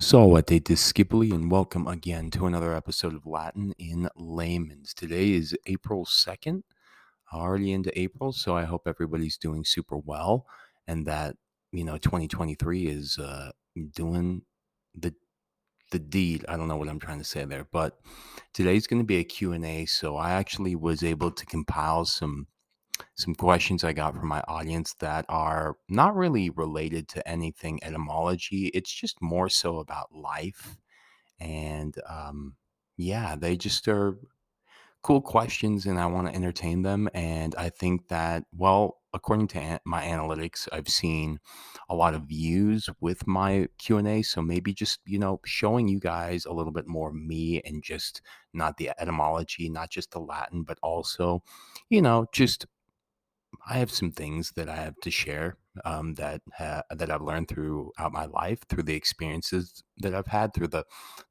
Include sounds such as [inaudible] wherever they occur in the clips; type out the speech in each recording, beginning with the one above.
Salve discipuli and welcome again to another episode of Latin in Layman's. Today is April 2nd, already into April, so I hope everybody's doing super well and that, you know, 2023 is uh, doing the the deed. I don't know what I'm trying to say there, but today's going to be a Q&A, so I actually was able to compile some some questions I got from my audience that are not really related to anything etymology. It's just more so about life. And um, yeah, they just are cool questions and I want to entertain them. And I think that, well, according to an- my analytics, I've seen a lot of views with my Q&A. So maybe just, you know, showing you guys a little bit more me and just not the etymology, not just the Latin, but also, you know, just I have some things that I have to share um, that ha- that I've learned throughout my life, through the experiences that I've had, through the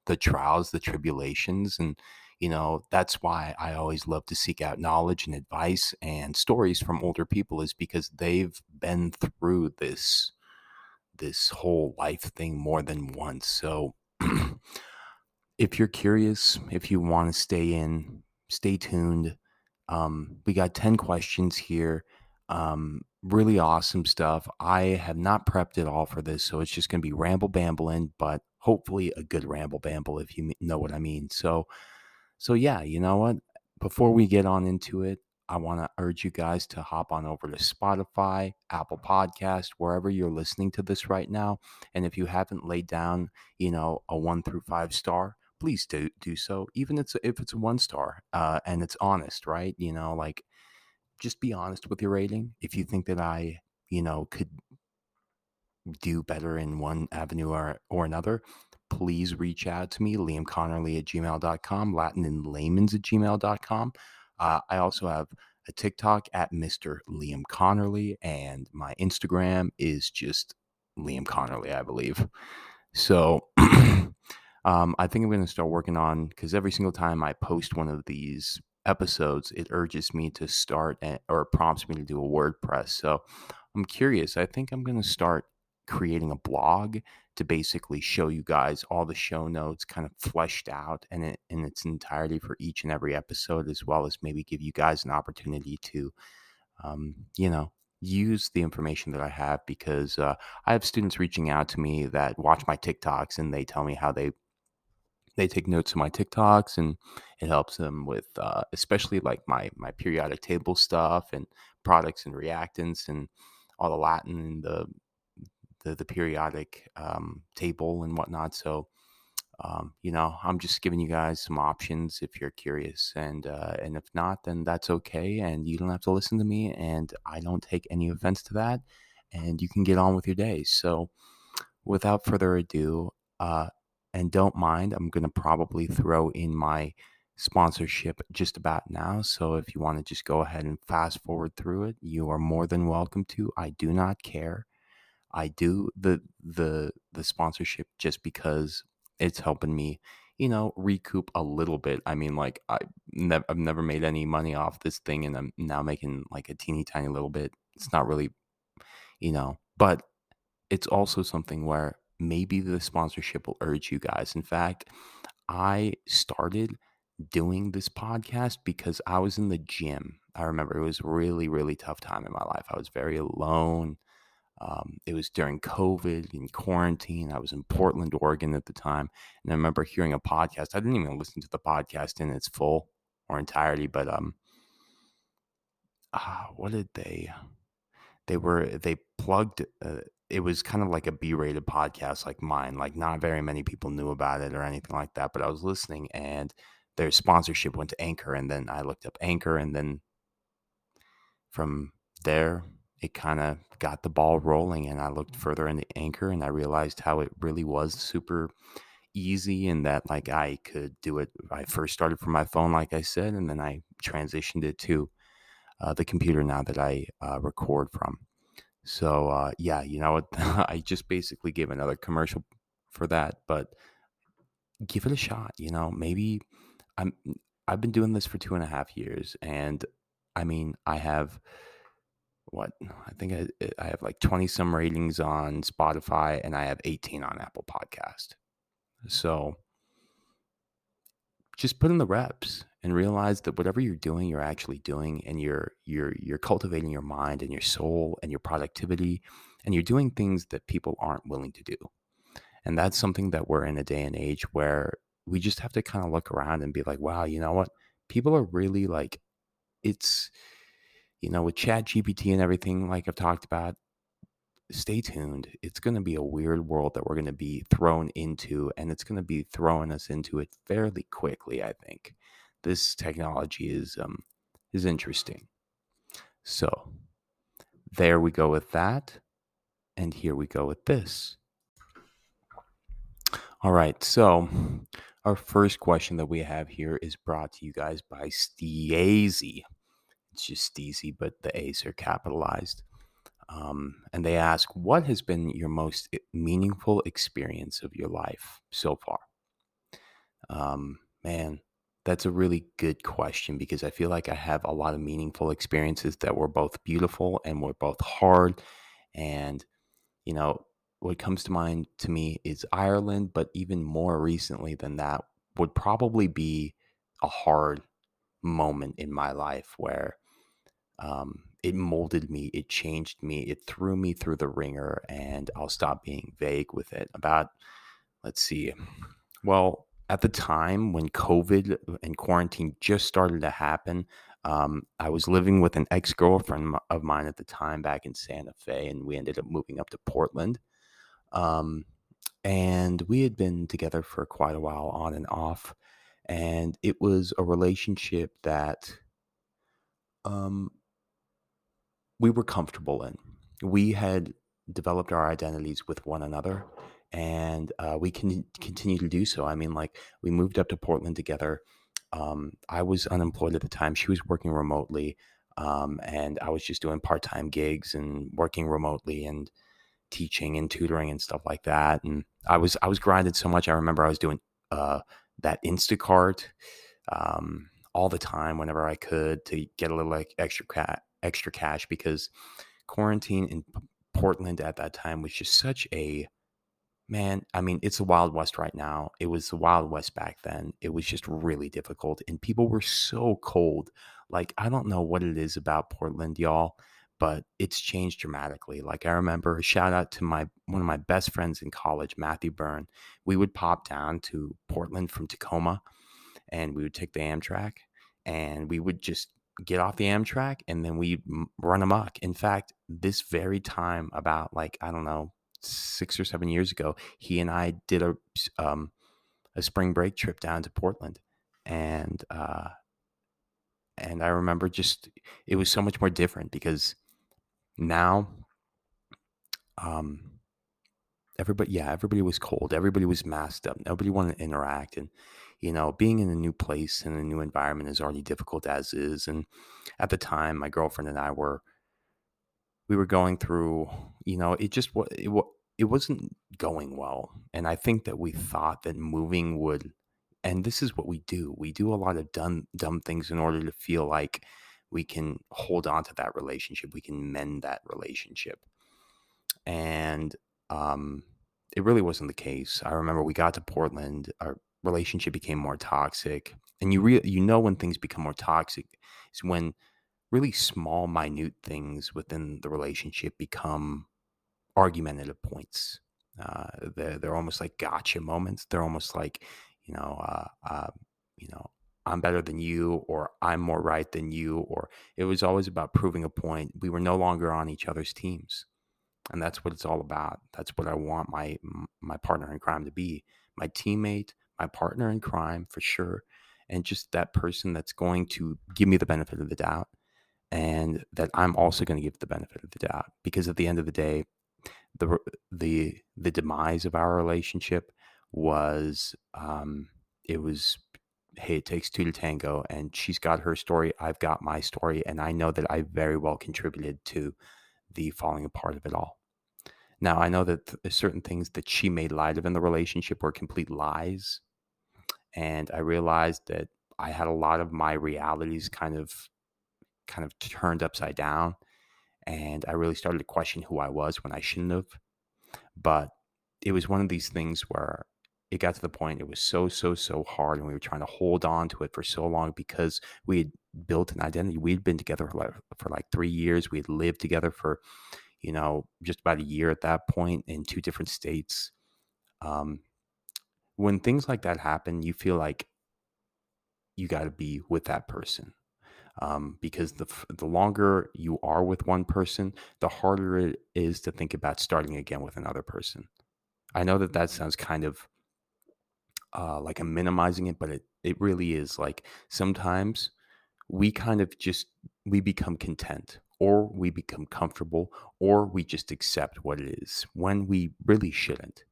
the trials, the tribulations, and you know that's why I always love to seek out knowledge and advice and stories from older people, is because they've been through this this whole life thing more than once. So [clears throat] if you're curious, if you want to stay in, stay tuned. Um, we got 10 questions here. Um, really awesome stuff. I have not prepped it all for this, so it's just going to be ramble bambling, but hopefully a good ramble bamble if you know what I mean. So, so yeah, you know what? Before we get on into it, I want to urge you guys to hop on over to Spotify, Apple Podcast, wherever you're listening to this right now. And if you haven't laid down, you know, a one through five star, please do do so. Even if it's if it's a one star uh, and it's honest, right? You know, like just be honest with your rating. If you think that I, you know, could do better in one avenue or, or another, please reach out to me, Liam Connerly at gmail.com, Latin in layman's at gmail.com. Uh, I also have a TikTok at Mr. Liam Connerly, and my Instagram is just Liam Connerly, I believe. So [clears throat] um, I think I'm going to start working on because every single time I post one of these episodes, it urges me to start at, or prompts me to do a WordPress. So I'm curious. I think I'm going to start creating a blog to basically show you guys all the show notes kind of fleshed out and in, in its entirety for each and every episode, as well as maybe give you guys an opportunity to, um, you know, use the information that I have because uh, I have students reaching out to me that watch my TikToks and they tell me how they they take notes of my TikToks and it helps them with uh, especially like my my periodic table stuff and products and reactants and all the Latin and the the, the periodic um, table and whatnot. So um, you know, I'm just giving you guys some options if you're curious, and uh, and if not, then that's okay, and you don't have to listen to me, and I don't take any offense to that, and you can get on with your day. So, without further ado, uh, and don't mind, I'm gonna probably mm-hmm. throw in my sponsorship just about now. So if you want to just go ahead and fast forward through it, you are more than welcome to. I do not care. I do the the the sponsorship just because it's helping me, you know, recoup a little bit. I mean, like I I've never made any money off this thing, and I'm now making like a teeny tiny little bit. It's not really, you know, but it's also something where maybe the sponsorship will urge you guys. In fact, I started doing this podcast because I was in the gym. I remember it was really, really tough time in my life. I was very alone. Um, it was during COVID and quarantine. I was in Portland, Oregon at the time. And I remember hearing a podcast. I didn't even listen to the podcast in its full or entirety, but um, uh, what did they? They were they plugged. Uh, it was kind of like a B-rated podcast, like mine. Like not very many people knew about it or anything like that. But I was listening, and their sponsorship went to Anchor, and then I looked up Anchor, and then from there it kind of got the ball rolling and I looked further into Anchor and I realized how it really was super easy and that like I could do it. I first started from my phone, like I said, and then I transitioned it to uh, the computer now that I uh, record from. So uh, yeah, you know what? [laughs] I just basically gave another commercial for that, but give it a shot. You know, maybe I'm. I've been doing this for two and a half years, and I mean, I have what I think I, I have like 20 some ratings on Spotify and I have 18 on Apple Podcast. So just put in the reps and realize that whatever you're doing, you're actually doing, and you're you're you're cultivating your mind and your soul and your productivity, and you're doing things that people aren't willing to do. And that's something that we're in a day and age where we just have to kind of look around and be like, wow, you know what? People are really like, it's, you know, with Chat GPT and everything, like I've talked about, stay tuned. It's going to be a weird world that we're going to be thrown into, and it's going to be throwing us into it fairly quickly. I think this technology is um, is interesting. So there we go with that, and here we go with this. All right, so our first question that we have here is brought to you guys by Steazy. It's just Steezy, but the A's are capitalized. Um, and they ask, What has been your most meaningful experience of your life so far? Um, man, that's a really good question because I feel like I have a lot of meaningful experiences that were both beautiful and were both hard. And, you know, what comes to mind to me is Ireland, but even more recently than that would probably be a hard moment in my life where um, it molded me, it changed me, it threw me through the ringer, and I'll stop being vague with it. About, let's see, well, at the time when COVID and quarantine just started to happen, um, I was living with an ex girlfriend of mine at the time back in Santa Fe, and we ended up moving up to Portland. Um, and we had been together for quite a while on and off. And it was a relationship that um, we were comfortable in. We had developed our identities with one another, and uh, we can continue to do so. I mean, like we moved up to Portland together. Um, I was unemployed at the time; she was working remotely, um, and I was just doing part time gigs and working remotely and teaching and tutoring and stuff like that. And I was I was grinded so much. I remember I was doing uh, that Instacart um, all the time whenever I could to get a little like extra cat extra cash because quarantine in Portland at that time was just such a man. I mean, it's the Wild West right now. It was the Wild West back then. It was just really difficult, and people were so cold. Like, I don't know what it is about Portland, y'all, but it's changed dramatically. Like, I remember a shout out to my one of my best friends in college, Matthew Byrne. We would pop down to Portland from Tacoma, and we would take the Amtrak, and we would just get off the Amtrak and then we'd run amok. In fact, this very time, about like, I don't know, six or seven years ago, he and I did a, um, a spring break trip down to Portland. And, uh, and I remember just, it was so much more different because now, um, everybody, yeah, everybody was cold. Everybody was masked up. Nobody wanted to interact. And, you know, being in a new place and a new environment is already difficult as is. And at the time, my girlfriend and I were, we were going through, you know, it just it, it wasn't going well. And I think that we thought that moving would, and this is what we do. We do a lot of dumb, dumb things in order to feel like we can hold on to that relationship. We can mend that relationship. And, um, it really wasn't the case. I remember we got to Portland. Our relationship became more toxic and you re- you know when things become more toxic is when really small minute things within the relationship become argumentative points. Uh, they're, they're almost like gotcha moments. They're almost like you know uh, uh, you know i'm better than you or i'm more right than you or it was always about proving a point. We were no longer on each other's teams and that's what it's all about. That's what i want my my partner in crime to be my teammate my partner in crime for sure, and just that person that's going to give me the benefit of the doubt and that I'm also going to give the benefit of the doubt because at the end of the day the the the demise of our relationship was um it was hey it takes two to tango and she's got her story I've got my story and I know that I very well contributed to the falling apart of it all now, I know that th- certain things that she made light of in the relationship were complete lies. And I realized that I had a lot of my realities kind of kind of turned upside down. And I really started to question who I was when I shouldn't have. But it was one of these things where it got to the point it was so so so hard and we were trying to hold on to it for so long because we had built an identity we'd been together for like, for like three years we had lived together for you know just about a year at that point in two different states um, when things like that happen you feel like you got to be with that person um, because the the longer you are with one person, the harder it is to think about starting again with another person. I know that that sounds kind of uh, like I'm minimizing it, but it it really is. Like sometimes we kind of just we become content, or we become comfortable, or we just accept what it is when we really shouldn't.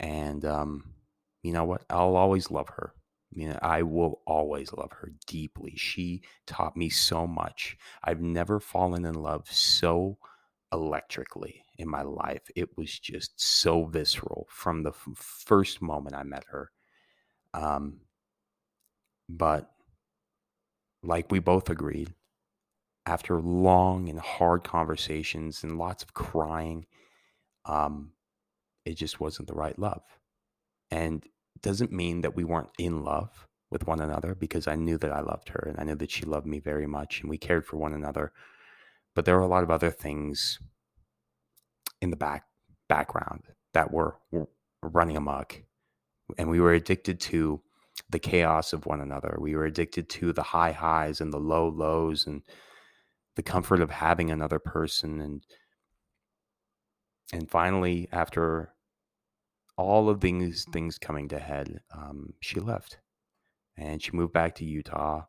And um, you know what? I'll always love her. Know, I will always love her deeply. She taught me so much. I've never fallen in love so electrically in my life. It was just so visceral from the f- first moment I met her. Um, but like we both agreed, after long and hard conversations and lots of crying, um, it just wasn't the right love. And doesn't mean that we weren't in love with one another because I knew that I loved her and I knew that she loved me very much and we cared for one another. But there were a lot of other things in the back background that were, were running amok. And we were addicted to the chaos of one another. We were addicted to the high highs and the low lows and the comfort of having another person and and finally after all of these things coming to head, um, she left and she moved back to Utah.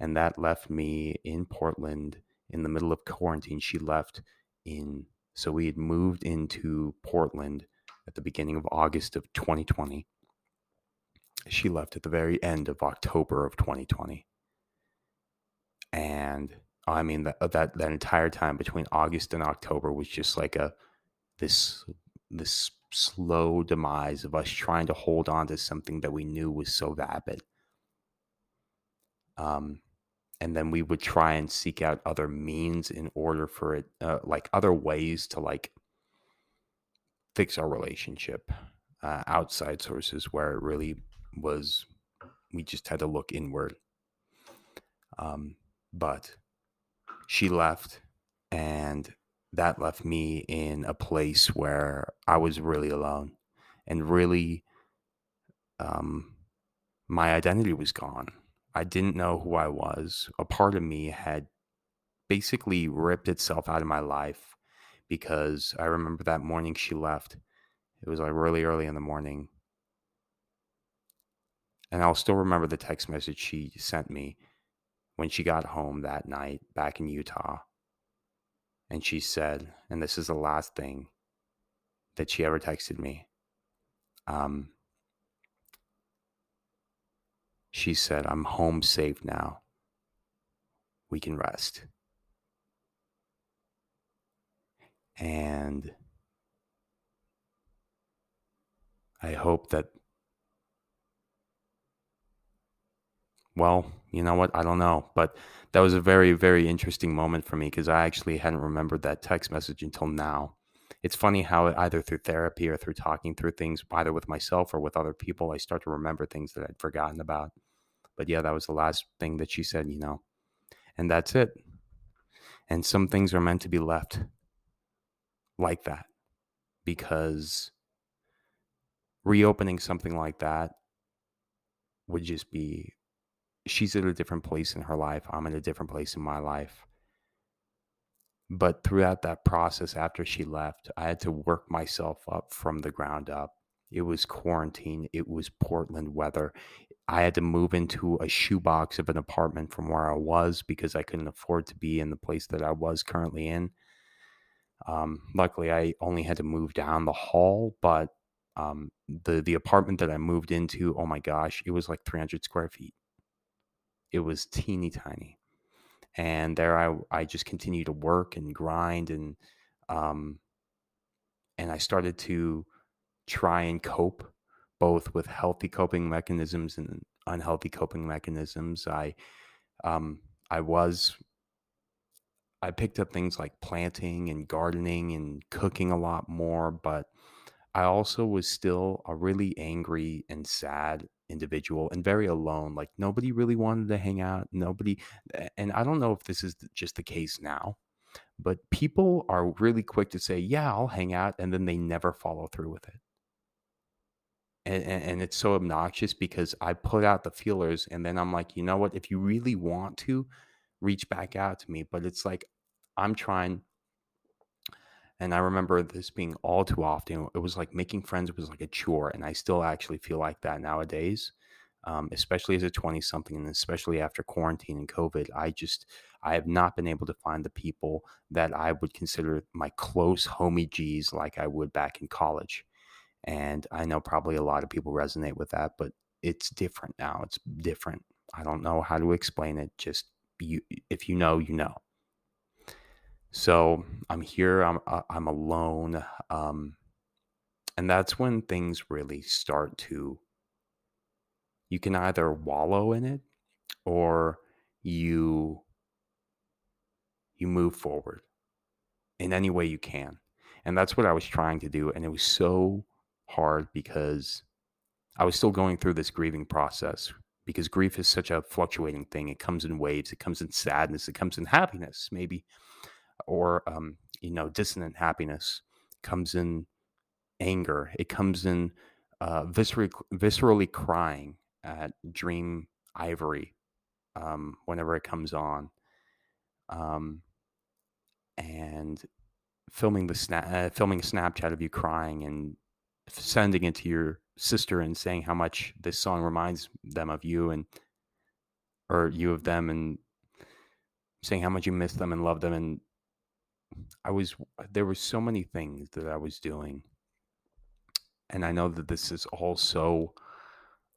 And that left me in Portland in the middle of quarantine. She left in, so we had moved into Portland at the beginning of August of 2020. She left at the very end of October of 2020. And I mean, that, that, that entire time between August and October was just like a, this, this slow demise of us trying to hold on to something that we knew was so vapid. Um, and then we would try and seek out other means in order for it, uh, like other ways to like fix our relationship, uh, outside sources where it really was, we just had to look inward. Um, but she left and that left me in a place where I was really alone and really um, my identity was gone. I didn't know who I was. A part of me had basically ripped itself out of my life because I remember that morning she left. It was like really early in the morning. And I'll still remember the text message she sent me when she got home that night back in Utah. And she said, and this is the last thing that she ever texted me. Um, she said, I'm home safe now. We can rest. And I hope that, well, you know what? I don't know. But that was a very, very interesting moment for me because I actually hadn't remembered that text message until now. It's funny how either through therapy or through talking through things, either with myself or with other people, I start to remember things that I'd forgotten about. But yeah, that was the last thing that she said, you know, and that's it. And some things are meant to be left like that because reopening something like that would just be she's at a different place in her life. I'm in a different place in my life. But throughout that process, after she left, I had to work myself up from the ground up. It was quarantine, it was Portland weather. I had to move into a shoebox of an apartment from where I was because I couldn't afford to be in the place that I was currently in. Um, luckily, I only had to move down the hall, but um, the the apartment that I moved into, oh my gosh, it was like 300 square feet it was teeny tiny. And there I, I just continued to work and grind and um, and I started to try and cope both with healthy coping mechanisms and unhealthy coping mechanisms. I um, I was I picked up things like planting and gardening and cooking a lot more, but I also was still a really angry and sad individual and very alone. Like nobody really wanted to hang out. Nobody, and I don't know if this is just the case now, but people are really quick to say, "Yeah, I'll hang out," and then they never follow through with it. And, and, and it's so obnoxious because I put out the feelers, and then I'm like, you know what? If you really want to, reach back out to me. But it's like I'm trying and I remember this being all too often. It was like making friends was like a chore. And I still actually feel like that nowadays, um, especially as a 20 something and especially after quarantine and COVID. I just, I have not been able to find the people that I would consider my close homie G's like I would back in college. And I know probably a lot of people resonate with that, but it's different now. It's different. I don't know how to explain it. Just you, if you know, you know. So I'm here. I'm uh, I'm alone, um, and that's when things really start to. You can either wallow in it, or you you move forward in any way you can, and that's what I was trying to do. And it was so hard because I was still going through this grieving process because grief is such a fluctuating thing. It comes in waves. It comes in sadness. It comes in happiness. Maybe or um, you know dissonant happiness comes in anger it comes in uh, viscerally, viscerally crying at dream ivory um, whenever it comes on um, and filming the snap uh, filming a snapchat of you crying and sending it to your sister and saying how much this song reminds them of you and or you of them and saying how much you miss them and love them and I was there were so many things that I was doing. And I know that this is all so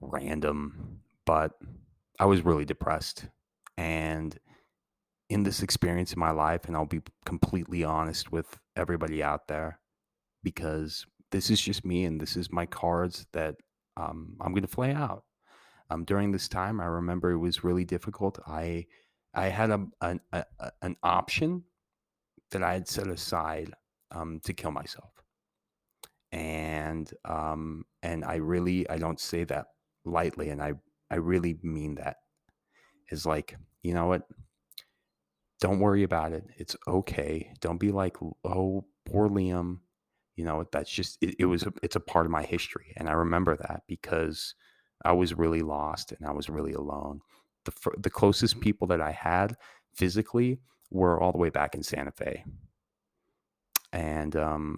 random, but I was really depressed. And in this experience in my life, and I'll be completely honest with everybody out there, because this is just me and this is my cards that um, I'm going to play out. Um, during this time, I remember it was really difficult. I I had a, a, an option that I had set aside um, to kill myself. And um, and I really I don't say that lightly, and I I really mean that. Is like you know what? Don't worry about it. It's okay. Don't be like oh poor Liam. You know that's just it, it was a, it's a part of my history, and I remember that because I was really lost and I was really alone. The the closest people that I had physically were all the way back in Santa Fe. And um,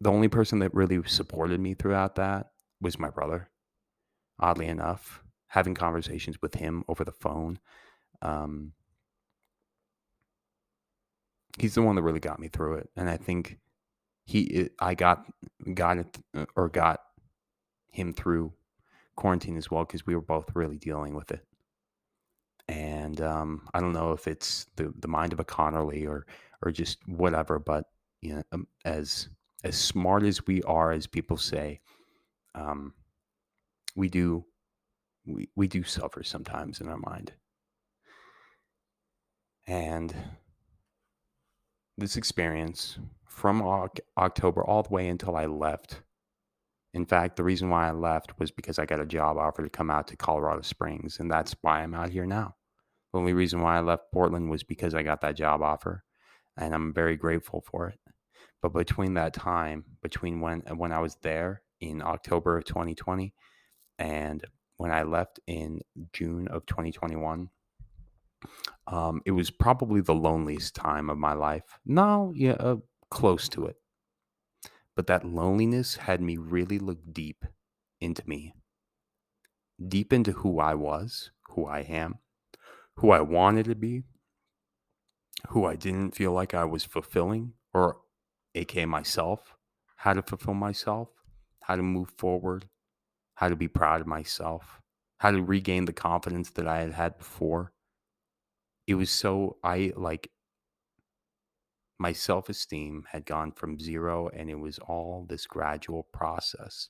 the only person that really supported me throughout that was my brother. Oddly enough, having conversations with him over the phone. Um, he's the one that really got me through it. And I think he, I got, got it uh, or got him through quarantine as well because we were both really dealing with it and um, I don't know if it's the the mind of a Connerly or or just whatever, but you know, um, as as smart as we are, as people say, um, we do we we do suffer sometimes in our mind, and this experience from October all the way until I left. In fact, the reason why I left was because I got a job offer to come out to Colorado Springs, and that's why I'm out here now. The only reason why I left Portland was because I got that job offer, and I'm very grateful for it. But between that time, between when when I was there in October of 2020 and when I left in June of 2021, um, it was probably the loneliest time of my life. No, yeah, uh, close to it. But that loneliness had me really look deep into me, deep into who I was, who I am, who I wanted to be, who I didn't feel like I was fulfilling, or aka myself, how to fulfill myself, how to move forward, how to be proud of myself, how to regain the confidence that I had had before. It was so, I like, my self esteem had gone from zero and it was all this gradual process.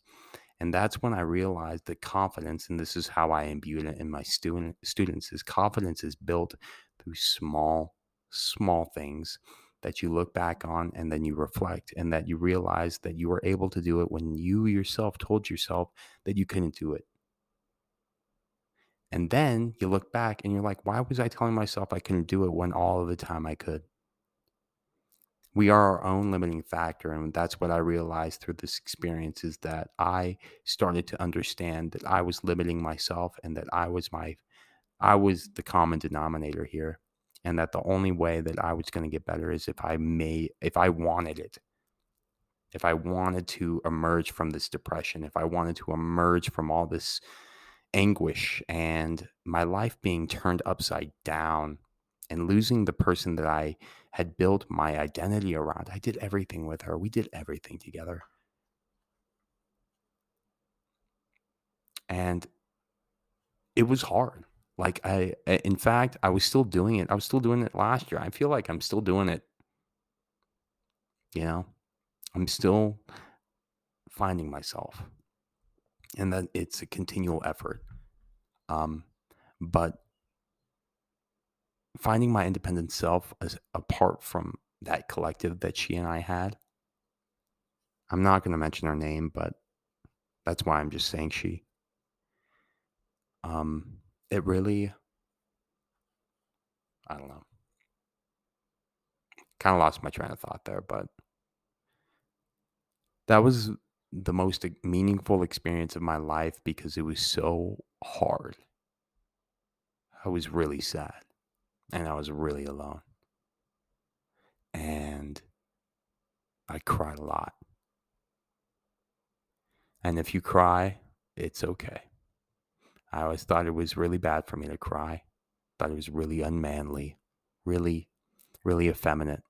And that's when I realized that confidence, and this is how I imbued it in my student students, is confidence is built through small, small things that you look back on and then you reflect and that you realize that you were able to do it when you yourself told yourself that you couldn't do it. And then you look back and you're like, why was I telling myself I couldn't do it when all of the time I could? We are our own limiting factor. And that's what I realized through this experience is that I started to understand that I was limiting myself and that I was my, I was the common denominator here. And that the only way that I was going to get better is if I may, if I wanted it, if I wanted to emerge from this depression, if I wanted to emerge from all this anguish and my life being turned upside down and losing the person that I had built my identity around. I did everything with her. We did everything together. And it was hard. Like I in fact, I was still doing it. I was still doing it last year. I feel like I'm still doing it. You know? I'm still finding myself and that it's a continual effort. Um, but finding my independent self as apart from that collective that she and I had. I'm not going to mention her name, but that's why I'm just saying she. Um, it really, I don't know. Kind of lost my train of thought there, but that was the most meaningful experience of my life because it was so hard. I was really sad and I was really alone. And I cried a lot. And if you cry, it's okay. I always thought it was really bad for me to cry. Thought it was really unmanly, really, really effeminate.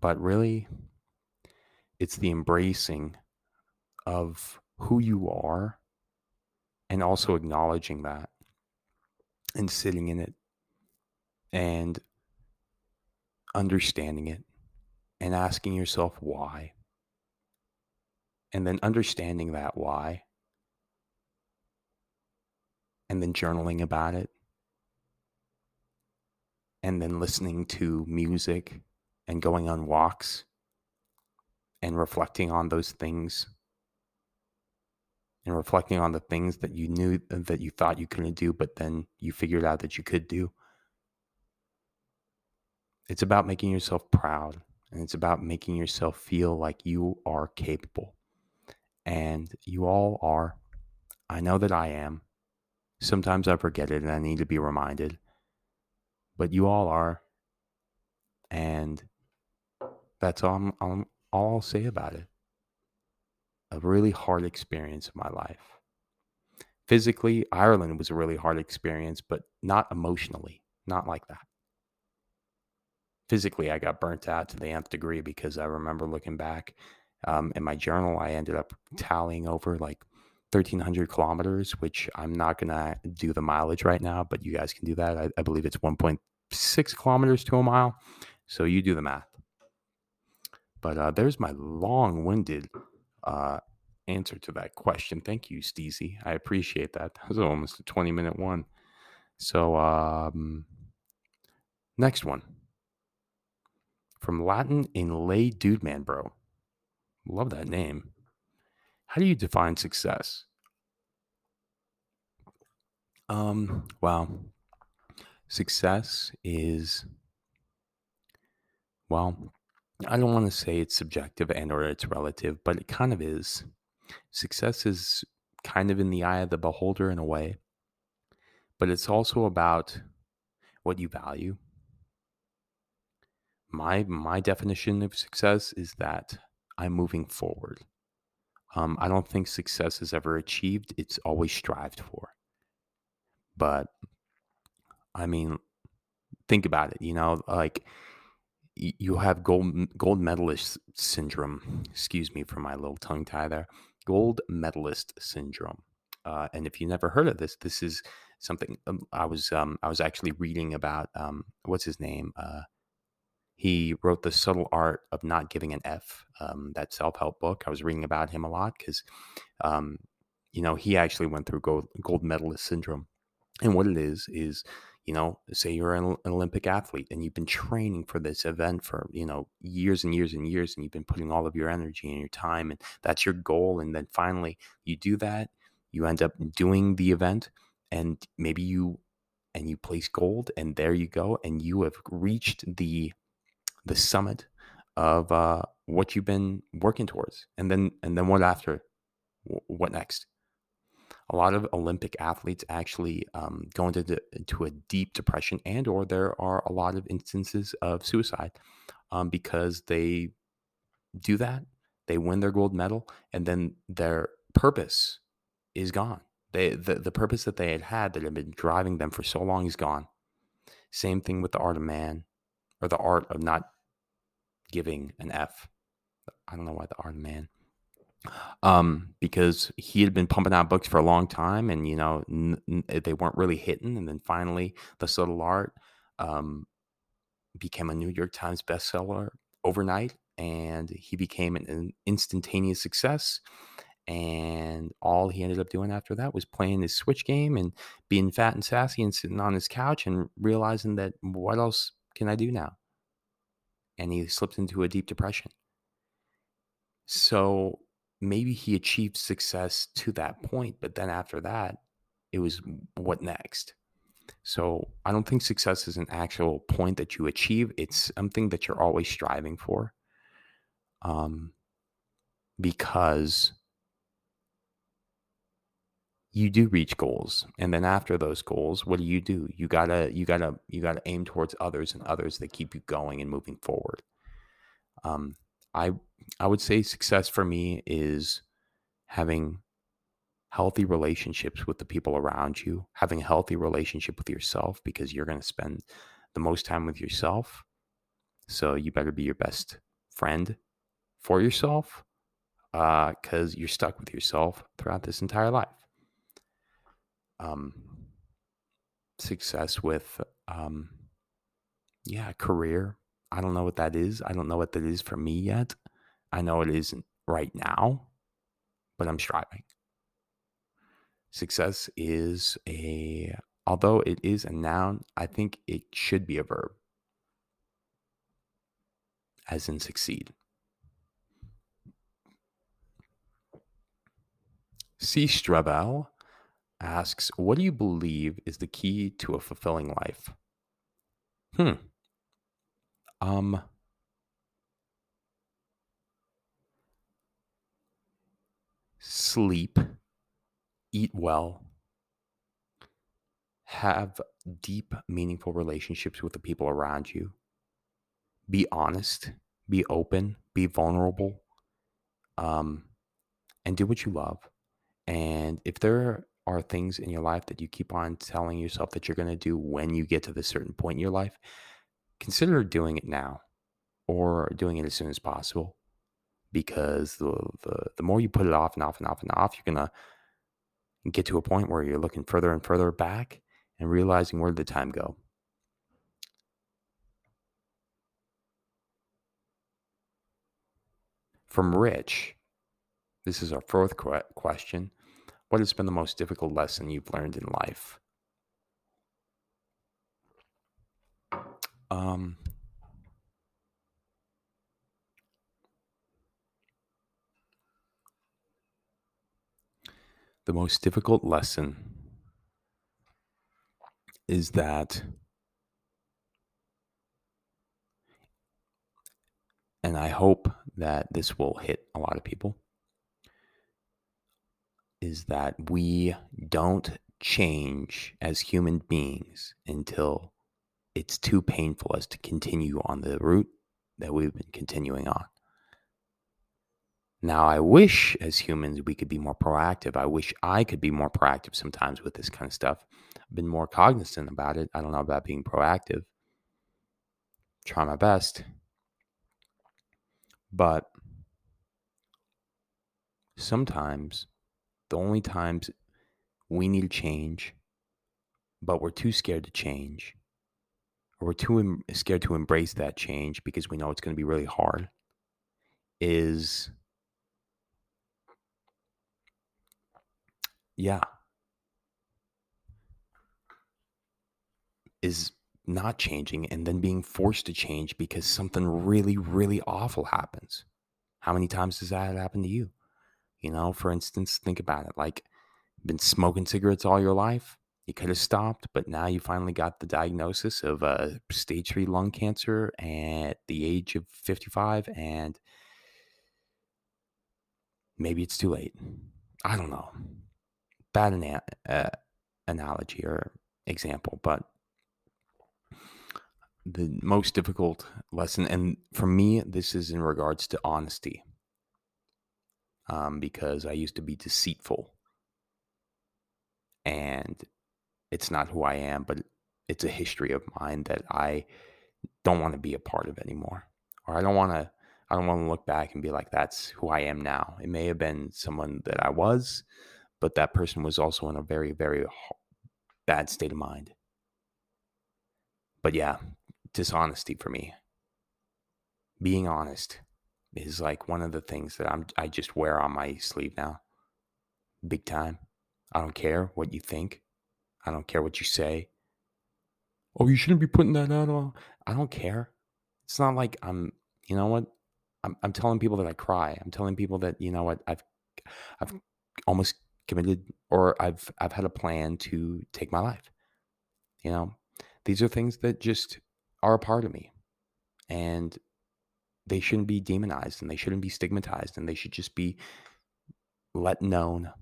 But really, it's the embracing of who you are and also acknowledging that and sitting in it and understanding it and asking yourself why. And then understanding that why. And then journaling about it. And then listening to music and going on walks and reflecting on those things and reflecting on the things that you knew uh, that you thought you couldn't do, but then you figured out that you could do. It's about making yourself proud and it's about making yourself feel like you are capable. And you all are. I know that I am. Sometimes I forget it and I need to be reminded. But you all are. And that's all, I'm, all, all I'll say about it a really hard experience of my life. Physically, Ireland was a really hard experience, but not emotionally, not like that. Physically, I got burnt out to the nth degree because I remember looking back um, in my journal, I ended up tallying over like 1,300 kilometers, which I'm not going to do the mileage right now, but you guys can do that. I, I believe it's 1.6 kilometers to a mile. So you do the math. But uh, there's my long winded uh, answer to that question. Thank you, Steezy. I appreciate that. That was almost a 20 minute one. So, um, next one from Latin in lay dude man, bro. Love that name. How do you define success? Um, well, success is, well, I don't want to say it's subjective and or it's relative, but it kind of is. Success is kind of in the eye of the beholder in a way, but it's also about what you value. My my definition of success is that I'm moving forward. Um, I don't think success is ever achieved; it's always strived for. But I mean, think about it. You know, like you have gold gold medalist syndrome. Excuse me for my little tongue tie there. Gold medalist syndrome. Uh, and if you never heard of this, this is something um, I was um, I was actually reading about. Um, what's his name? Uh, he wrote the subtle art of not giving an F. Um, that self help book. I was reading about him a lot because, um, you know, he actually went through gold gold medalist syndrome. And what it is is you know say you're an, olympic athlete and you've been training for this event for you know years and years and years and you've been putting all of your energy and your time and that's your goal and then finally you do that you end up doing the event and maybe you and you place gold and there you go and you have reached the the summit of uh, what you've been working towards and then and then what after? What next a lot of Olympic athletes actually um, go into, the, into a deep depression, and or there are a lot of instances of suicide um, because they do that. They win their gold medal, and then their purpose is gone. They the, the purpose that they had had that had been driving them for so long is gone. Same thing with the art of man, or the art of not giving an F. I don't know why the art of man um, because he had been pumping out books for a long time, and you know n- n- they weren't really hitting. And then finally, the subtle art um, became a New York Times bestseller overnight, and he became an, an instantaneous success. And all he ended up doing after that was playing his Switch game and being fat and sassy and sitting on his couch and realizing that what else can I do now? And he slipped into a deep depression. So maybe he achieved success to that point, but then after that, it was what next? So I don't think success is an actual point that you achieve. It's something that you're always striving for. Um, because you do reach goals and then after those goals what do you do you gotta you gotta you gotta aim towards others and others that keep you going and moving forward um, i I would say success for me is having healthy relationships with the people around you, having a healthy relationship with yourself because you're going to spend the most time with yourself. So you better be your best friend for yourself because uh, you're stuck with yourself throughout this entire life. Um, success with, um, yeah, career. I don't know what that is. I don't know what that is for me yet. I know it isn't right now, but I'm striving. Success is a, although it is a noun, I think it should be a verb, as in succeed. C. Strevel asks, What do you believe is the key to a fulfilling life? Hmm. Um, sleep, eat well, have deep, meaningful relationships with the people around you, be honest, be open, be vulnerable, um, and do what you love. And if there are things in your life that you keep on telling yourself that you're going to do when you get to this certain point in your life, consider doing it now or doing it as soon as possible because the, the, the more you put it off and off and off and off, you're going to get to a point where you're looking further and further back and realizing where did the time go. From Rich, this is our fourth question. What has been the most difficult lesson you've learned in life? Um, the most difficult lesson is that and I hope that this will hit a lot of people is that we don't change as human beings until it's too painful as to continue on the route that we've been continuing on. Now, I wish as humans we could be more proactive. I wish I could be more proactive sometimes with this kind of stuff. I've been more cognizant about it. I don't know about being proactive. Try my best. But sometimes the only times we need to change, but we're too scared to change, or we're too em- scared to embrace that change because we know it's going to be really hard, is yeah. is not changing and then being forced to change because something really, really awful happens. How many times does that happen to you? You know, for instance, think about it like been smoking cigarettes all your life. You could have stopped, but now you finally got the diagnosis of uh, stage three lung cancer at the age of 55, and maybe it's too late. I don't know. Bad ana- uh, analogy or example, but the most difficult lesson, and for me, this is in regards to honesty, um, because I used to be deceitful, and it's not who I am, but it's a history of mine that I don't want to be a part of anymore, or I don't want to. I don't want to look back and be like, that's who I am now. It may have been someone that I was, but that person was also in a very, very bad state of mind. But yeah, dishonesty for me. Being honest is like one of the things that I'm I just wear on my sleeve now. Big time. I don't care what you think. I don't care what you say. Oh, you shouldn't be putting that out on. I don't care. It's not like I'm, you know what? I'm, I'm telling people that I cry. I'm telling people that, you know what, I've I've almost committed or I've I've had a plan to take my life. You know, these are things that just are a part of me. And they shouldn't be demonized and they shouldn't be stigmatized and they should just be let known.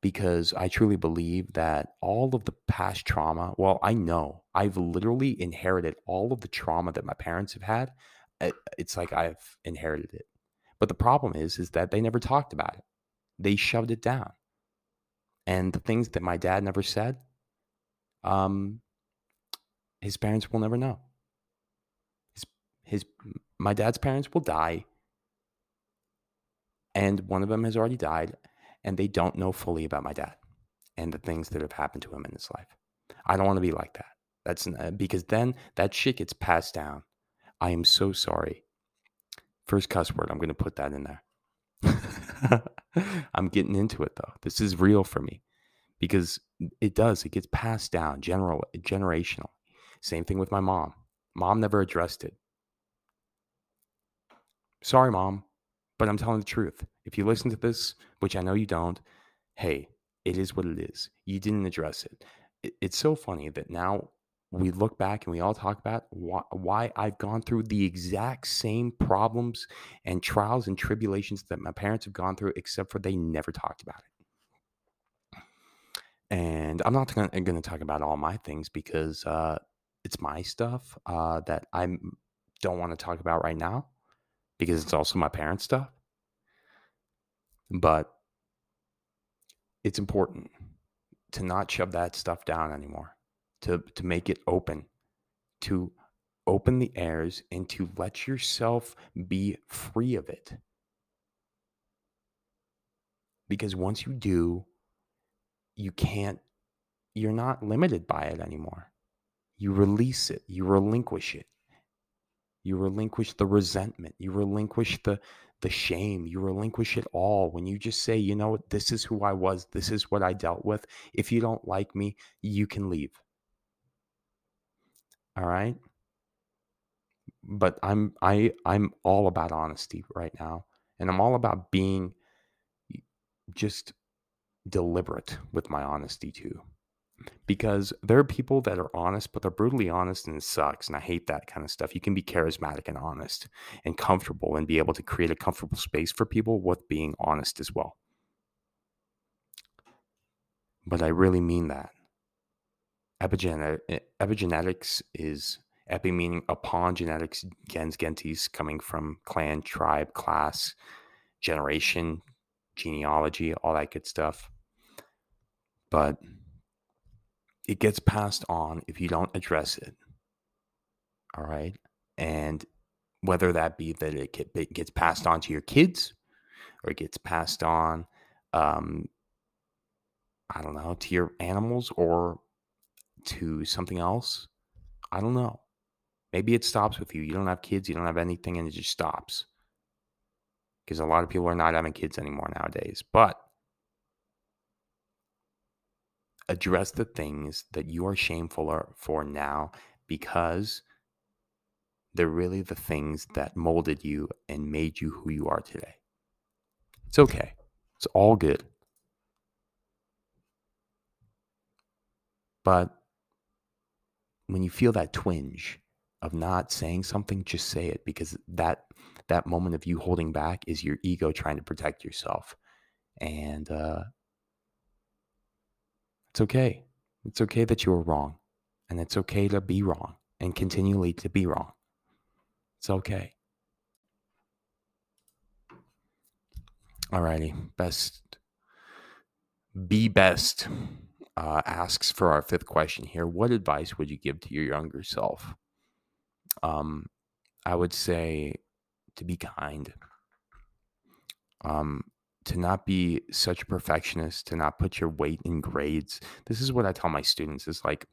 Because I truly believe that all of the past trauma, well, I know I've literally inherited all of the trauma that my parents have had. It's like I've inherited it. But the problem is, is that they never talked about it. They shoved it down. And the things that my dad never said, um, his parents will never know. His, his, my dad's parents will die, and one of them has already died, and they don't know fully about my dad and the things that have happened to him in his life. I don't want to be like that. That's uh, because then that shit gets passed down. I am so sorry. First cuss word, I'm going to put that in there. [laughs] I'm getting into it though. This is real for me because it does. It gets passed down general generational. Same thing with my mom. Mom never addressed it. Sorry, mom, but I'm telling the truth. If you listen to this, which I know you don't, hey, it is what it is. You didn't address it. It's so funny that now we look back and we all talk about why, why, I've gone through the exact same problems and trials and tribulations that my parents have gone through, except for they never talked about it. And I'm not going to talk about all my things because uh, it's my stuff uh, that I don't want to talk about right now because it's also my parents' stuff. But it's important to not shove that stuff down anymore, to, to make it open, to open the airs and to let yourself be free of it. Because once you do, you can't, you're not limited by it anymore. You release it, you relinquish it. You relinquish the resentment, you relinquish the the shame, you relinquish it all when you just say, you know what, this is who I was, this is what I dealt with. If you don't like me, you can leave. All right? But I'm I I'm all about honesty right now. And I'm all about being just deliberate with my honesty too because there are people that are honest, but they're brutally honest and it sucks. And I hate that kind of stuff. You can be charismatic and honest and comfortable and be able to create a comfortable space for people with being honest as well. But I really mean that. Epigenet- eh, epigenetics is epi meaning upon genetics, gens, gentis, coming from clan, tribe, class, generation, genealogy, all that good stuff. But it gets passed on if you don't address it. All right. And whether that be that it, gets passed on to your kids or it gets passed on, um, I don't know, to your animals or to something else. I don't know. Maybe it stops with you. You don't have kids, you don't have anything, and it just stops. Because a lot of people are not having kids anymore nowadays. But address the things that you are shameful for now because they're really the things that molded you and made you who you are today. It's okay. It's all good. But when you feel that twinge of not saying something, just say it because that that moment of you holding back is your ego trying to protect yourself. And uh, it's okay. It's okay that you were wrong. And it's okay to be wrong and continually to be wrong. It's okay. Alrighty. Best. Be best uh, asks for our fifth question here. What advice would you give to your younger self? Um, I would say to be kind. Um, to not be such a perfectionist, to not put your weight in grades. This is what I tell my students is like,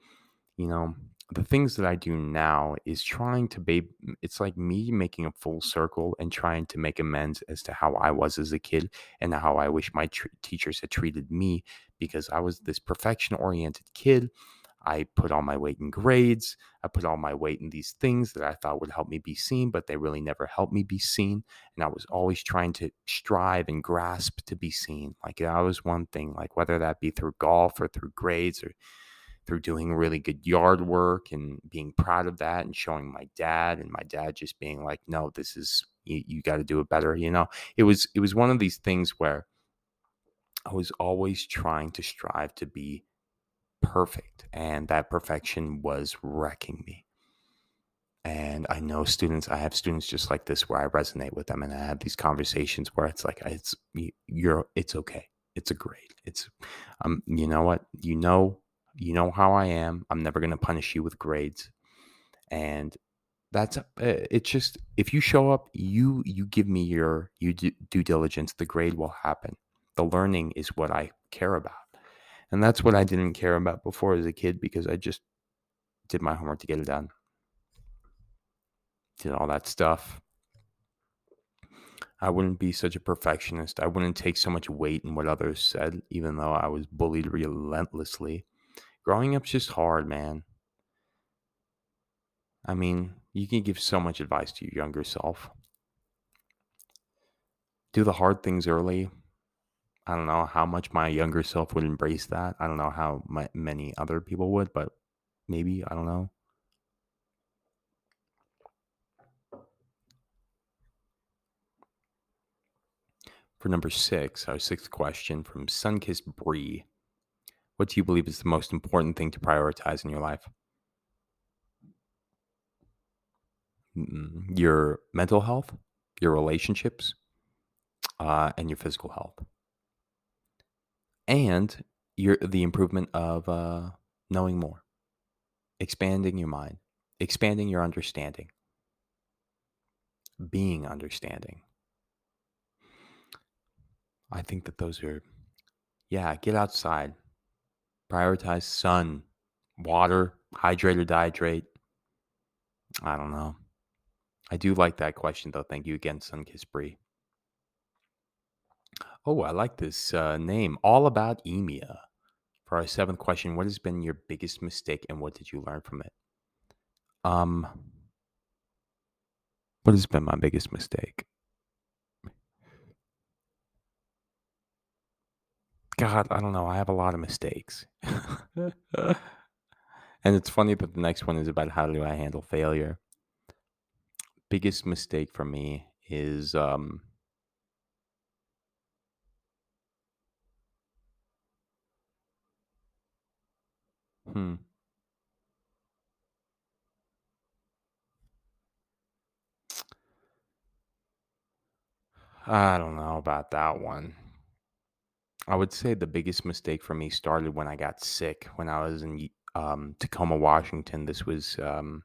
you know, the things that I do now is trying to be, it's like me making a full circle and trying to make amends as to how I was as a kid and how I wish my tr- teachers had treated me because I was this perfection oriented kid I put all my weight in grades. I put all my weight in these things that I thought would help me be seen, but they really never helped me be seen. And I was always trying to strive and grasp to be seen. Like that was one thing, like whether that be through golf or through grades or through doing really good yard work and being proud of that and showing my dad and my dad just being like, no, this is you, you got to do it better. You know, it was it was one of these things where I was always trying to strive to be perfect. And that perfection was wrecking me. And I know students, I have students just like this where I resonate with them and I have these conversations where it's like, it's, you're, it's okay. It's a grade. It's, um, you know what? You know, you know how I am. I'm never going to punish you with grades. And that's uh, it's just if you show up you you give me your you do, due diligence the grade will happen the learning is what i care about and that's what I didn't care about before as a kid because I just did my homework to get it done. Did all that stuff. I wouldn't be such a perfectionist. I wouldn't take so much weight in what others said, even though I was bullied relentlessly. Growing up's just hard, man. I mean, you can give so much advice to your younger self. Do the hard things early I don't know how much my younger self would embrace that. I don't know how my, many other people would, but maybe, I don't know. For number six, our sixth question from Sunkissed Bree What do you believe is the most important thing to prioritize in your life? Your mental health, your relationships, uh, and your physical health and your the improvement of uh, knowing more, expanding your mind, expanding your understanding, being understanding. I think that those are, yeah, get outside, prioritize sun, water, hydrate or dehydrate. I don't know. I do like that question though. Thank you again, Sun Kiss Bree. Oh, I like this uh, name. All about EMEA. For our seventh question, what has been your biggest mistake and what did you learn from it? Um, what has been my biggest mistake? God, I don't know. I have a lot of mistakes. [laughs] and it's funny that the next one is about how do I handle failure. Biggest mistake for me is um, Hmm. I don't know about that one. I would say the biggest mistake for me started when I got sick when I was in um, Tacoma, Washington. This was um,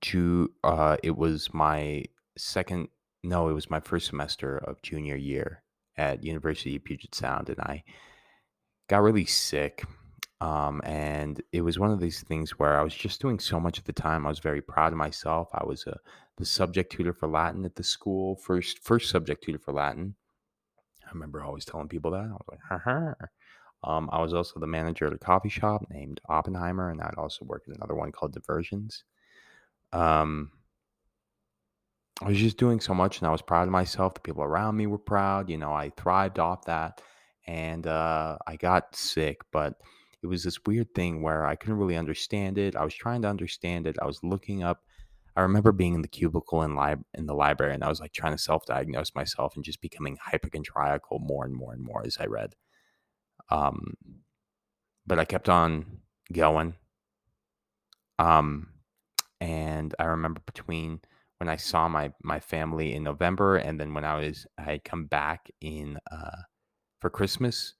Ju- uh, it was my second no, it was my first semester of junior year at University of Puget Sound, and I got really sick. Um, and it was one of these things where I was just doing so much at the time. I was very proud of myself. I was a, the subject tutor for Latin at the school, first first subject tutor for Latin. I remember always telling people that. I was like, ha ha. Um, I was also the manager at a coffee shop named Oppenheimer, and I'd also work at another one called Diversions. Um, I was just doing so much, and I was proud of myself. The people around me were proud. You know, I thrived off that, and uh, I got sick, but it was this weird thing where I couldn't really understand it. I was trying to understand it. I was looking up. I remember being in the cubicle in lib in the library, and I was like trying to self-diagnose myself and just becoming hypercontriacal more and more and more as I read. Um, but I kept on going. Um, and I remember between when I saw my my family in November and then when I was I had come back in uh, for Christmas,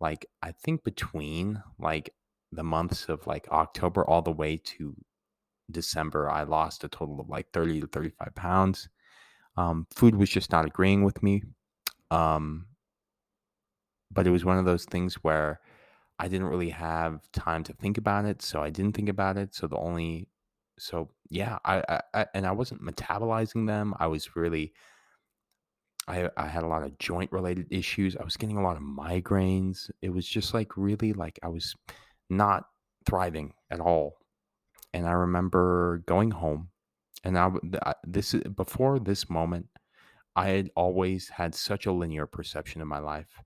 like I think between like the months of like October all the way to December, I lost a total of like 30 to 35 pounds. Um, food was just not agreeing with me. Um, but it was one of those things where I didn't really have time to think about it, so I didn't think about it. So the only, so yeah, I, I, I and I wasn't metabolizing them. I was really, I, I had a lot of joint related issues. I was getting a lot of migraines. It was just like really like I was not thriving at all. And I remember going home, and I this before this moment, I had always had such a linear perception of my life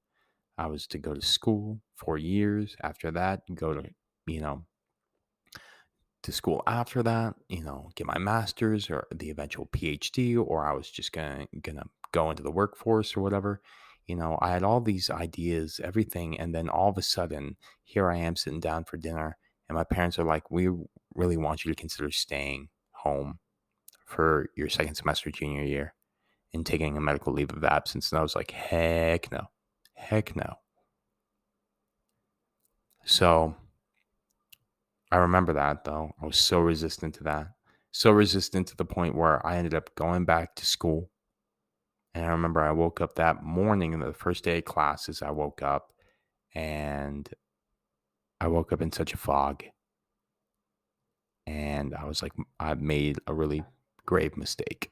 I was to go to school for years. After that, go to, you know, to school after that, you know, get my master's or the eventual PhD, or I was just gonna gonna go into the workforce or whatever. You know, I had all these ideas, everything, and then all of a sudden, here I am sitting down for dinner, and my parents are like, "We really want you to consider staying home for your second semester junior year and taking a medical leave of absence." And I was like, "Heck no." Heck no. So I remember that though. I was so resistant to that. So resistant to the point where I ended up going back to school. And I remember I woke up that morning, in the first day of classes, I woke up and I woke up in such a fog. And I was like, I made a really grave mistake.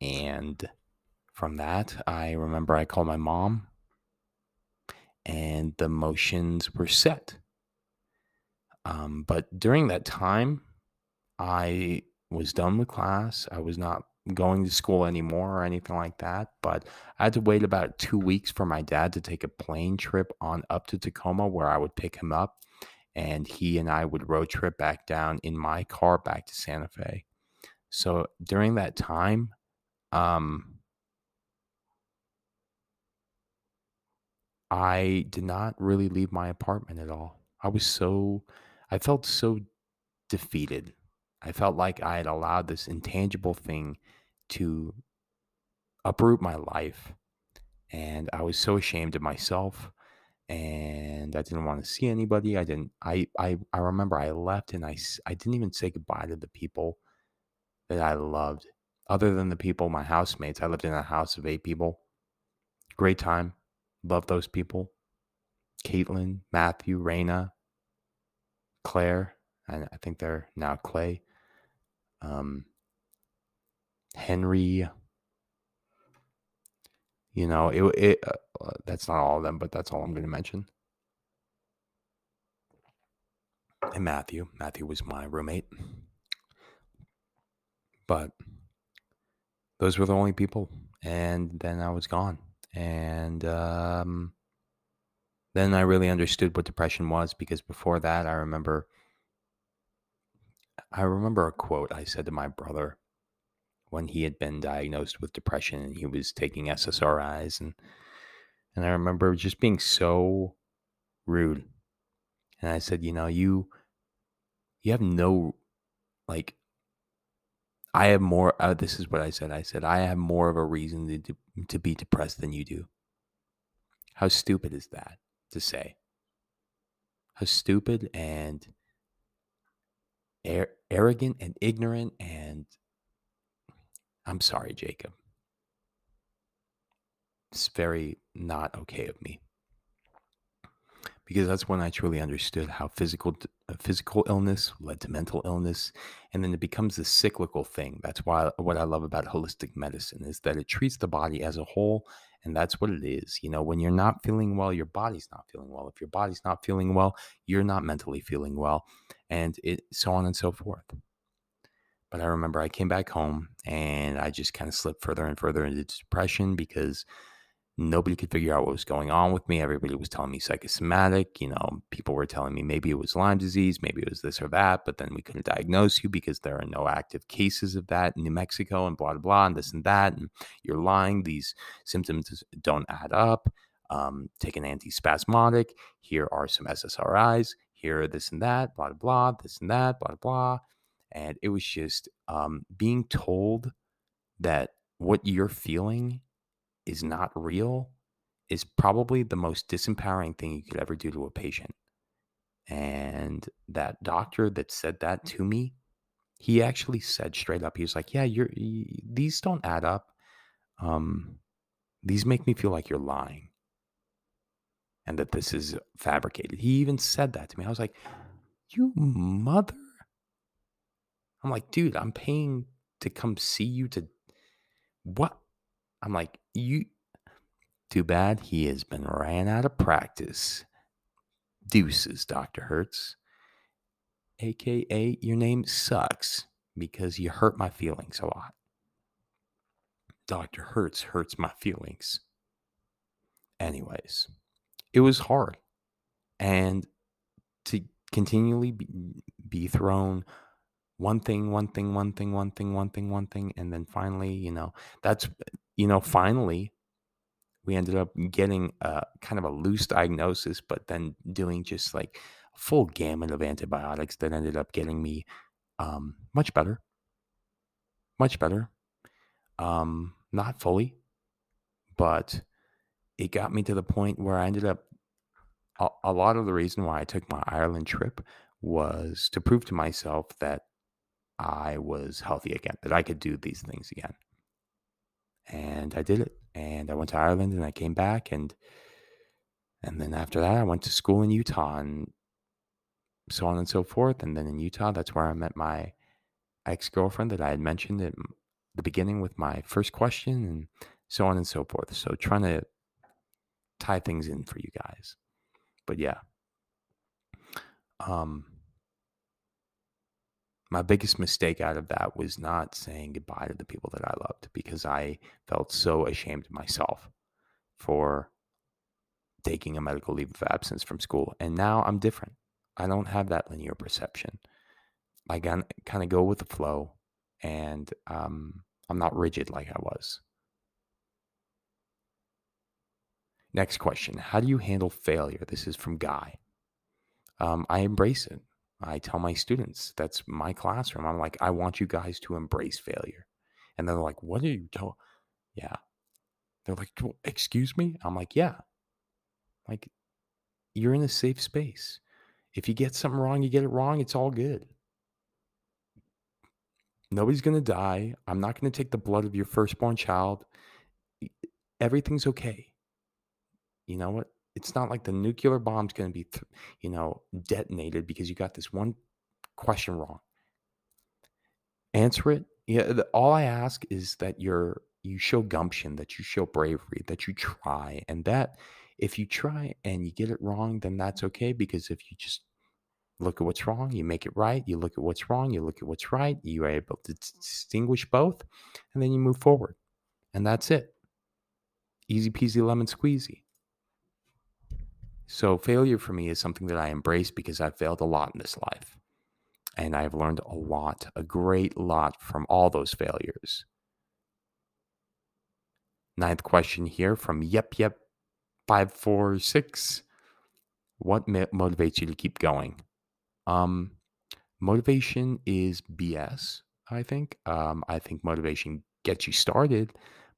And from that, I remember I called my mom and the motions were set. Um, but during that time, I was done with class. I was not going to school anymore or anything like that. But I had to wait about two weeks for my dad to take a plane trip on up to Tacoma where I would pick him up. And he and I would road trip back down in my car back to Santa Fe. So during that time, um, I did not really leave my apartment at all. I was so, I felt so defeated. I felt like I had allowed this intangible thing to uproot my life. And I was so ashamed of myself. And I didn't want to see anybody. I didn't, I, I, I remember I left and I, I didn't even say goodbye to the people that I loved, other than the people, my housemates. I lived in a house of eight people. Great time Love those people. Caitlin, Matthew, Raina, Claire, and I think they're now Clay. Um, Henry. You know, it, it uh, uh that's not all of them, but that's all I'm going to mention. And Matthew. Matthew was my roommate. But those were the only people. And then I was gone. And um, then I really understood what depression was because before that, I remember. I remember a quote I said to my brother when he had been diagnosed with depression and he was taking SSRIs and and I remember just being so rude. And I said, you know, you you have no like I have more. Uh, this is what I said. I said I have more of a reason to to be depressed than you do. How stupid is that to say? How stupid and ar- arrogant and ignorant and I'm sorry, Jacob. It's very not okay of me. because that's when I truly understood how physical uh, physical illness led to mental illness, and then it becomes this cyclical thing. That's why what I love about holistic medicine is that it treats the body as a whole, and that's what it is. You know, when you're not feeling well, your body's not feeling well. If your body's not feeling well, you're not mentally feeling well, and it so on and so forth. But I remember I came back home and I just kind of slipped further and further into depression because Nobody could figure out what was going on with me. Everybody was telling me psychosomatic. You know, people were telling me maybe it was Lyme disease, maybe it was this or that, but then we couldn't diagnose you because there are no active cases of that in New Mexico and blah, blah, blah, and this and that. And you're lying. These symptoms don't add up. Um, take an antispasmodic. Here are some SSRIs. Here this and that, blah, blah, blah, this and that, blah, blah. And it was just um, being told that what you're feeling is not real is probably the most disempowering thing you could ever do to a patient. And that doctor that said that to me, he actually said straight up, he was like, "Yeah, you're you, these don't add up. Um, these make me feel like you're lying, and that this is fabricated." He even said that to me. I was like, "You mother!" I'm like, "Dude, I'm paying to come see you to what?" I'm like, you. Too bad he has been ran out of practice. Deuces, Dr. Hertz. AKA, your name sucks because you hurt my feelings a lot. Dr. Hertz hurts my feelings. Anyways, it was hard. And to continually be, be thrown one thing, one thing, one thing, one thing, one thing, one thing, and then finally, you know, that's you know, finally, we ended up getting a kind of a loose diagnosis, but then doing just like a full gamut of antibiotics that ended up getting me um, much better. Much better. Um, not fully, but it got me to the point where I ended up. A, a lot of the reason why I took my Ireland trip was to prove to myself that I was healthy again, that I could do these things again and I did it. And I went to Ireland and I came back and and then after that I went to school in Utah and so on and so forth. And then in Utah, that's where I met my ex girlfriend that I had mentioned at the beginning with my first question and so on and so forth. So trying to tie things in for you guys. But yeah. Um my biggest mistake out of that was not saying goodbye to the people that I loved because I felt so ashamed of myself for taking a medical leave of absence from school. And now I'm different. I don't have that linear perception. I kind of go with the flow and um, I'm not rigid like I was. Next question How do you handle failure? This is from Guy. Um, I embrace it. I tell my students, that's my classroom. I'm like, I want you guys to embrace failure. And they're like, what are you doing? Yeah. They're like, excuse me? I'm like, yeah. Like, you're in a safe space. If you get something wrong, you get it wrong. It's all good. Nobody's going to die. I'm not going to take the blood of your firstborn child. Everything's okay. You know what? It's not like the nuclear bomb's going to be, you know, detonated because you got this one question wrong. Answer it. Yeah, the, all I ask is that you're you show gumption, that you show bravery, that you try, and that if you try and you get it wrong, then that's okay because if you just look at what's wrong, you make it right. You look at what's wrong, you look at what's right. You are able to distinguish both, and then you move forward, and that's it. Easy peasy lemon squeezy. So, failure for me is something that I embrace because I've failed a lot in this life. And I've learned a lot, a great lot from all those failures. Ninth question here from Yep Yep 546. What motivates you to keep going? Um, motivation is BS, I think. Um, I think motivation gets you started,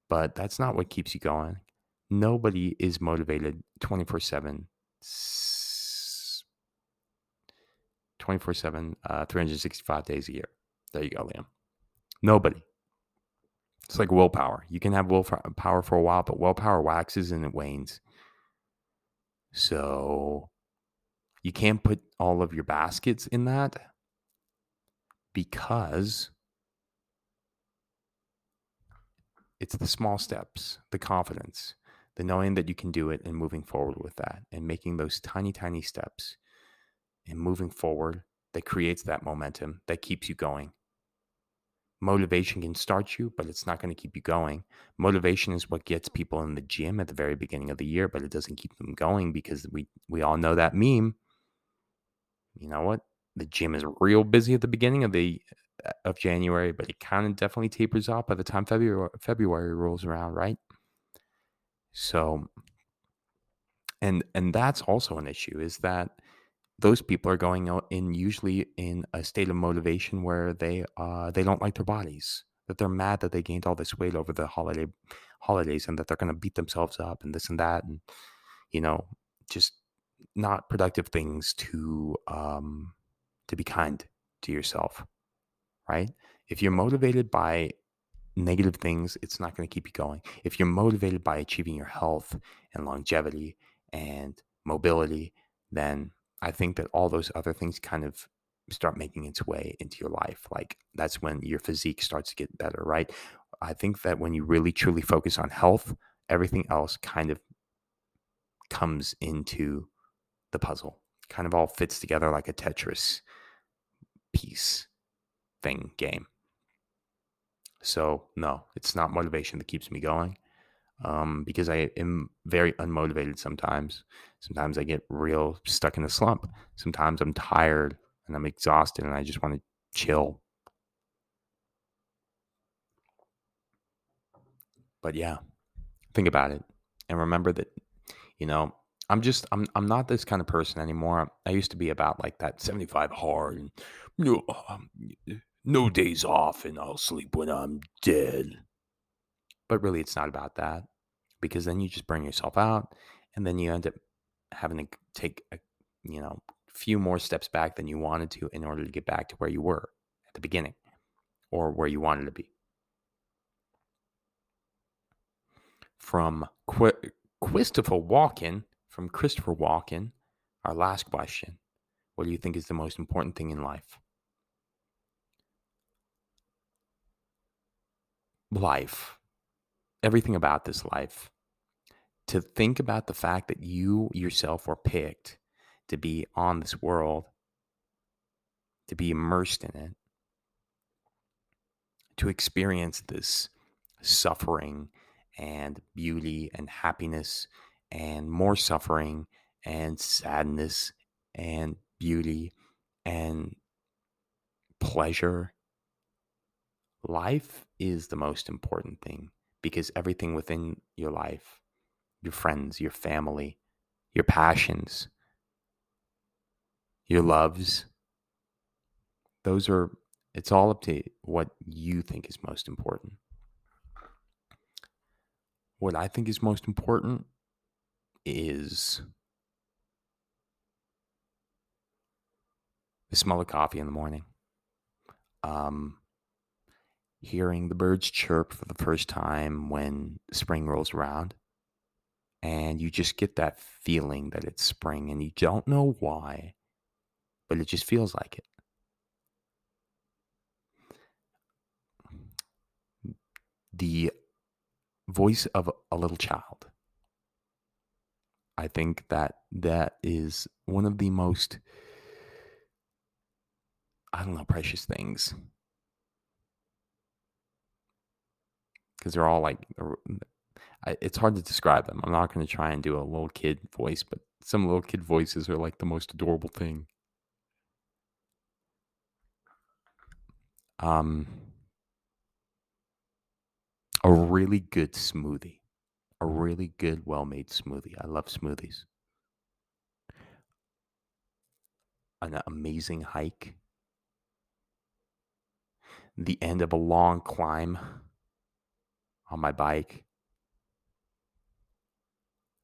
but that's not what keeps you going. Nobody is motivated 24 7 24 7, uh, 365 days a year. There you go, Liam. Nobody. It's like willpower. You can have willpower for a while, but willpower waxes and it wanes. So You can't put all of your baskets in that because it's the small steps, the confidence, the knowing that you can do it and moving forward with that and making those tiny, tiny steps and moving forward that creates that momentum that keeps you going. Motivation can start you, but it's not going to keep you going. Motivation is what gets people in the gym at the very beginning of the year, but it doesn't keep them going because we we all know that meme. You know what? The gym is real busy at the beginning of the uh, of January, but it kind of definitely tapers off by the time February February rolls around, right? So and and that's also an issue is that those people are going out in usually in a state of motivation where they uh they don't like their bodies that they're mad that they gained all this weight over the holiday holidays and that they're going to beat themselves up and this and that and you know just not productive things to um to be kind to yourself right? If you're motivated by negative things it's not going to keep you going if you're motivated by achieving your health and longevity and mobility then I think that all those other things kind of start making its way into your life. Like that's when your physique starts to get better, right? I think that when you really truly focus on health, everything else kind of comes into the puzzle, kind of all fits together like a Tetris piece thing game. So, no, it's not motivation that keeps me going um, because I am very unmotivated sometimes. Sometimes I get real stuck in a slump. Sometimes I'm tired and I'm exhausted and I just want to chill. But yeah, think about it and remember that, you know, I'm just I'm I'm not this kind of person anymore. I used to be about like that 75 hard and um, no days off and I'll sleep when I'm dead. But really, it's not about that because then you just burn yourself out and then you end up having to take a you know few more steps back than you wanted to in order to get back to where you were at the beginning or where you wanted to be. From Qu- Christopher Walken, from Christopher Walken, our last question What do you think is the most important thing in life? Life everything about this life to think about the fact that you yourself were picked to be on this world, to be immersed in it, to experience this suffering and beauty and happiness and more suffering and sadness and beauty and pleasure. Life is the most important thing because everything within your life, your friends, your family, your passions, your loves, those are, it's all up to what you think is most important. What I think is most important is the smell of coffee in the morning. Um, hearing the birds chirp for the first time when spring rolls around. And you just get that feeling that it's spring and you don't know why, but it just feels like it. The voice of a little child. I think that that is one of the most, I don't know, precious things because they're all like it's hard to describe them. I'm not going to try and do a little kid voice, but some little kid voices are like the most adorable thing. Um, a really good smoothie, a really good, well-made smoothie. I love smoothies. An amazing hike. The end of a long climb on my bike.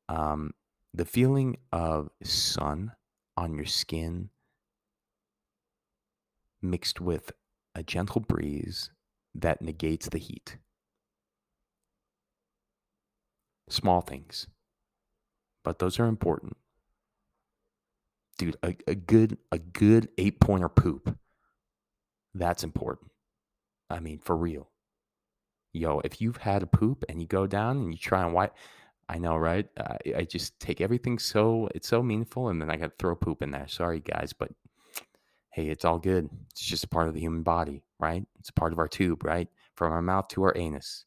Um, the feeling of sun on your skin mixed with a gentle breeze that negates the heat. Small things, but those are important. dude, a, a good a good eight pointer poop. That's important. I mean, for real. Yo, if you've had a poop and you go down and you try and wipe, I know, right? I, I just take everything so it's so meaningful, and then I got to throw poop in there. Sorry, guys, but hey, it's all good. It's just a part of the human body, right? It's a part of our tube, right? From our mouth to our anus.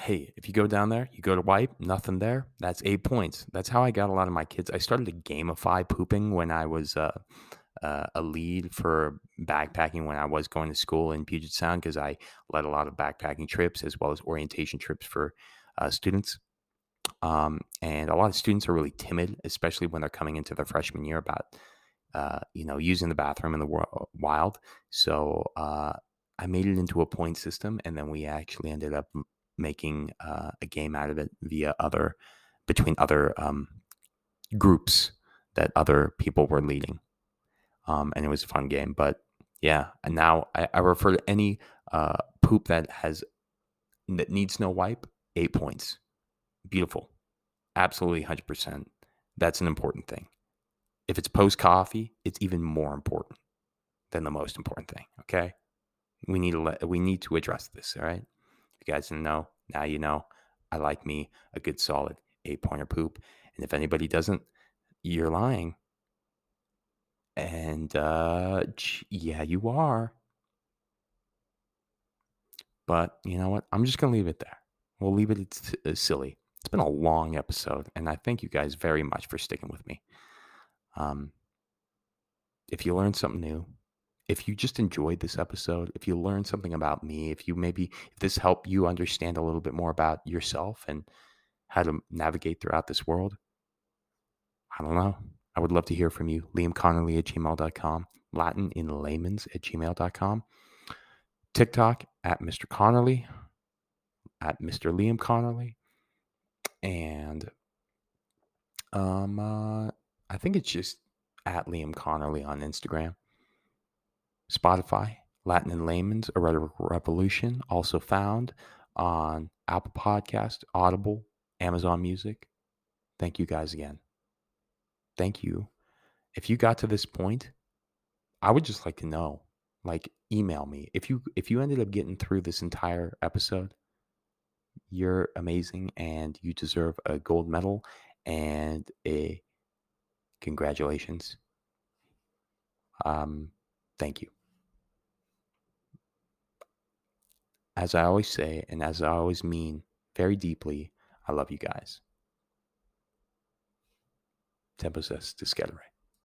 Hey, if you go down there, you go to wipe, nothing there. That's eight points. That's how I got a lot of my kids. I started to gamify pooping when I was uh, uh, a lead for backpacking when I was going to school in Puget Sound because I led a lot of backpacking trips as well as orientation trips for uh, students. Um, and a lot of students are really timid, especially when they're coming into their freshman year about, uh, you know, using the bathroom in the wild. So uh, I made it into a point system, and then we actually ended up making uh, a game out of it via other between other um, groups that other people were leading um, and it was a fun game. But yeah, and now I, I refer to any uh, poop that has that needs no wipe, eight points. Beautiful, absolutely, hundred percent. That's an important thing. If it's post coffee, it's even more important than the most important thing. Okay, we need to let, we need to address this. All right, you guys didn't know, now you know. I like me a good solid eight pointer poop, and if anybody doesn't, you're lying. And uh, yeah, you are. But you know what? I'm just going to leave it there. We'll leave it uh, silly. It's been a long episode, and I thank you guys very much for sticking with me. Um, if you learned something new, if you just enjoyed this episode, if you learned something about me, if you maybe if this helped you understand a little bit more about yourself and how to navigate throughout this world, I don't know. I would love to hear from you. Liam Connerly at gmail.com, Latin in layman's at gmail.com, TikTok at Mr. Connerly, at Mr. Liam Connerly, and um, uh, I think it's just at Liam Connerly on Instagram. Spotify, Latin in Layman's, A Rhetoric Revolution, also found on Apple Podcast, Audible, Amazon Music. Thank you guys again thank you. If you got to this point, I would just like to know. Like email me. If you if you ended up getting through this entire episode, you're amazing and you deserve a gold medal and a congratulations. Um thank you. As I always say and as I always mean very deeply, I love you guys. Tempus est discedere.